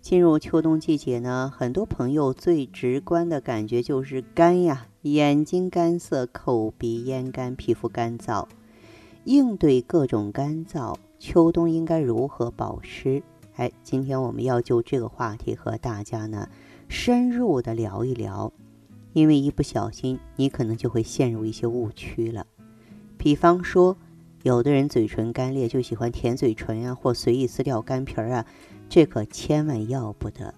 进入秋冬季节呢，很多朋友最直观的感觉就是干呀，眼睛干涩、口鼻咽干、皮肤干燥。应对各种干燥，秋冬应该如何保湿？哎，今天我们要就这个话题和大家呢深入的聊一聊，因为一不小心你可能就会陷入一些误区了。比方说，有的人嘴唇干裂就喜欢舔嘴唇啊，或随意撕掉干皮儿啊。这可千万要不得。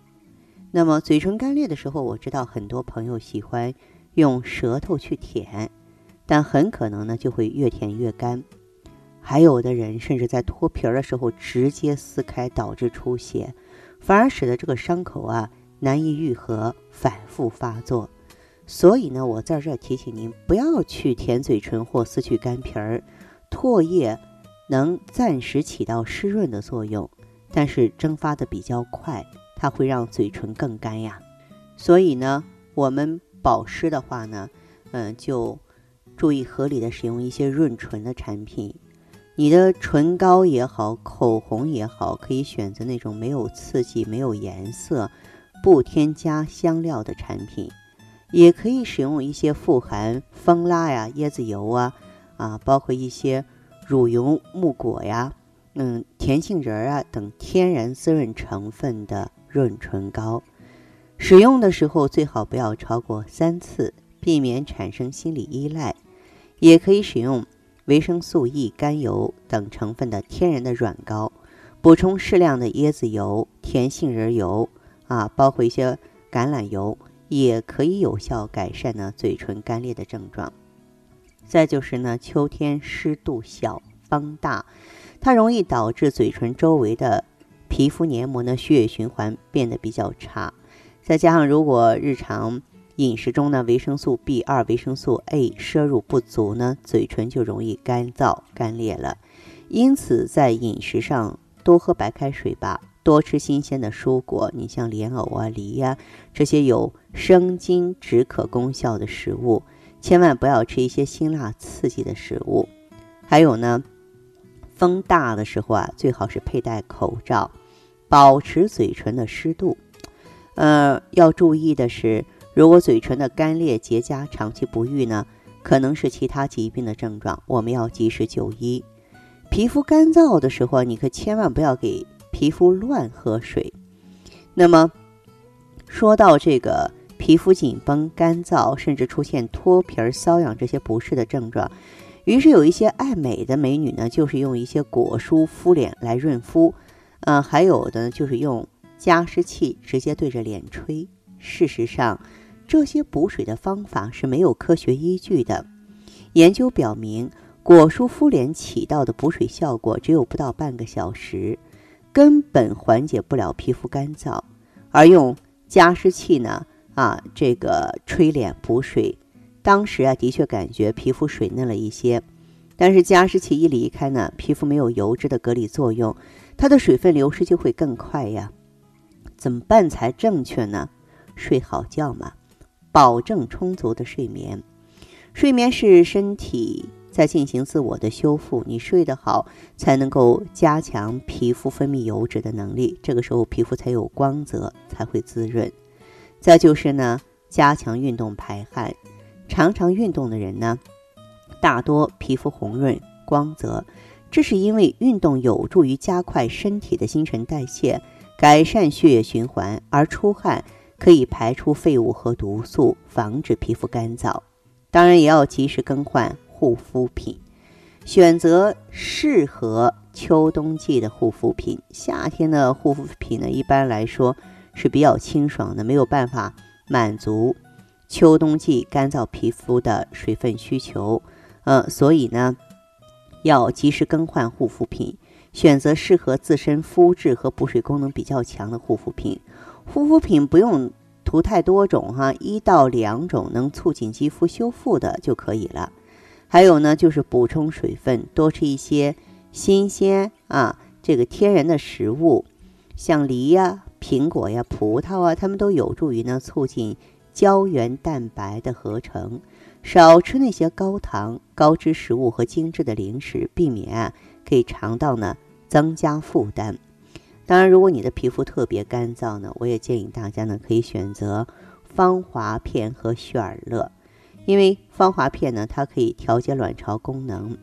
那么嘴唇干裂的时候，我知道很多朋友喜欢用舌头去舔，但很可能呢就会越舔越干。还有的人甚至在脱皮儿的时候直接撕开，导致出血，反而使得这个伤口啊难以愈合，反复发作。所以呢，我在这儿提醒您，不要去舔嘴唇或撕去干皮儿。唾液能暂时起到湿润的作用。但是蒸发的比较快，它会让嘴唇更干呀。所以呢，我们保湿的话呢，嗯，就注意合理的使用一些润唇的产品。你的唇膏也好，口红也好，可以选择那种没有刺激、没有颜色、不添加香料的产品。也可以使用一些富含蜂蜡呀、椰子油啊，啊，包括一些乳油木果呀。嗯，甜杏仁啊等天然滋润成分的润唇膏，使用的时候最好不要超过三次，避免产生心理依赖。也可以使用维生素 E、甘油等成分的天然的软膏，补充适量的椰子油、甜杏仁油啊，包括一些橄榄油，也可以有效改善呢嘴唇干裂的症状。再就是呢，秋天湿度小，风大。它容易导致嘴唇周围的皮肤黏膜呢血液循环变得比较差，再加上如果日常饮食中呢维生素 B 二、维生素 A 摄入不足呢，嘴唇就容易干燥干裂了。因此，在饮食上多喝白开水吧，多吃新鲜的蔬果，你像莲藕啊、梨呀这些有生津止渴功效的食物，千万不要吃一些辛辣刺激的食物。还有呢。风大的时候啊，最好是佩戴口罩，保持嘴唇的湿度。呃，要注意的是，如果嘴唇的干裂结痂长期不愈呢，可能是其他疾病的症状，我们要及时就医。皮肤干燥的时候，你可千万不要给皮肤乱喝水。那么，说到这个皮肤紧绷、干燥，甚至出现脱皮、瘙痒这些不适的症状。于是有一些爱美的美女呢，就是用一些果蔬敷脸来润肤，呃，还有的就是用加湿器直接对着脸吹。事实上，这些补水的方法是没有科学依据的。研究表明，果蔬敷脸起到的补水效果只有不到半个小时，根本缓解不了皮肤干燥。而用加湿器呢，啊，这个吹脸补水。当时啊，的确感觉皮肤水嫩了一些，但是加湿器一离开呢，皮肤没有油脂的隔离作用，它的水分流失就会更快呀。怎么办才正确呢？睡好觉嘛，保证充足的睡眠。睡眠是身体在进行自我的修复，你睡得好，才能够加强皮肤分泌油脂的能力，这个时候皮肤才有光泽，才会滋润。再就是呢，加强运动排汗。常常运动的人呢，大多皮肤红润光泽，这是因为运动有助于加快身体的新陈代谢，改善血液循环，而出汗可以排出废物和毒素，防止皮肤干燥。当然，也要及时更换护肤品，选择适合秋冬季的护肤品。夏天的护肤品呢，一般来说是比较清爽的，没有办法满足。秋冬季干燥皮肤的水分需求，呃，所以呢，要及时更换护肤品，选择适合自身肤质和补水功能比较强的护肤品。护肤品不用涂太多种哈，一到两种能促进肌肤修复的就可以了。还有呢，就是补充水分，多吃一些新鲜啊，这个天然的食物，像梨呀、苹果呀、葡萄啊，它们都有助于呢促进胶原蛋白的合成。少吃那些高糖、高脂食物和精致的零食，避免啊给肠道呢增加负担。当然，如果你的皮肤特别干燥呢，我也建议大家呢可以选择芳华片和雪尔乐。因为芳华片呢，它可以调节卵巢功能，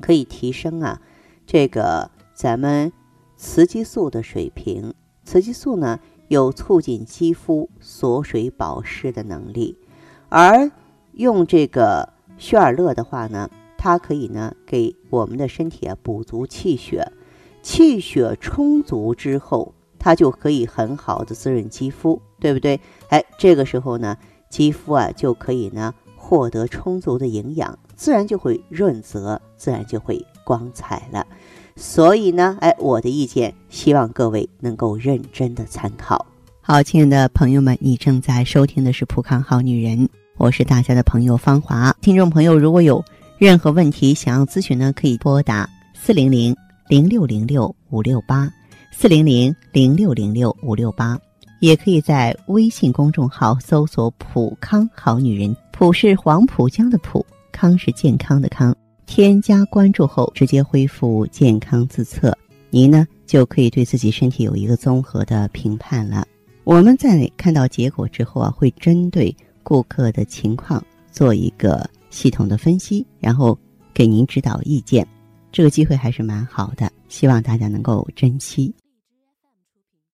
可以提升啊这个咱们雌激素的水平。雌激素呢有促进肌肤锁水保湿的能力，而用这个血尔乐的话呢，它可以呢给我们的身体啊补足气血，气血充足之后，它就可以很好的滋润肌肤，对不对？哎，这个时候呢，肌肤啊就可以呢。获得充足的营养，自然就会润泽，自然就会光彩了。所以呢，哎，我的意见，希望各位能够认真的参考。好，亲爱的朋友们，你正在收听的是《普康好女人》，我是大家的朋友芳华。听众朋友，如果有任何问题想要咨询呢，可以拨打四零零零六零六五六八四零零零六零六五六八。也可以在微信公众号搜索“普康好女人”，普是黄浦江的浦，康是健康的康。添加关注后，直接恢复健康自测，您呢就可以对自己身体有一个综合的评判了。我们在看到结果之后啊，会针对顾客的情况做一个系统的分析，然后给您指导意见。这个机会还是蛮好的，希望大家能够珍惜。